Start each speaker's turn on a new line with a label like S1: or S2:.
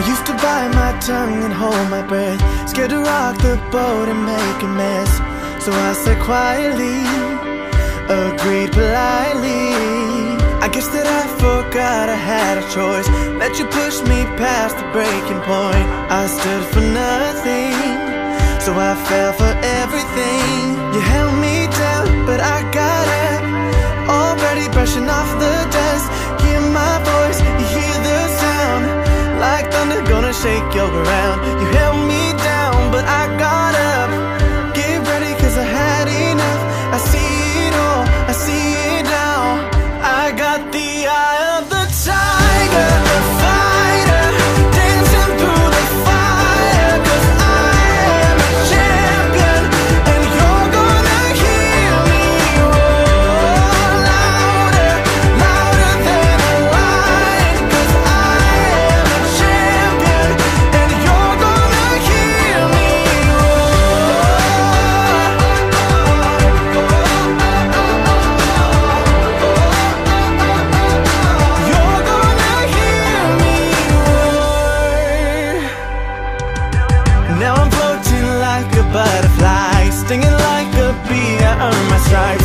S1: I used to bite my tongue and hold my breath, scared to rock the boat and make a mess. So I said quietly, agreed politely. I guess that I forgot I had a choice. Let you push me past the breaking point. I stood for nothing, so I fell for everything. You held me down, but I got up. Already brushing off the shake your ground. You on my side.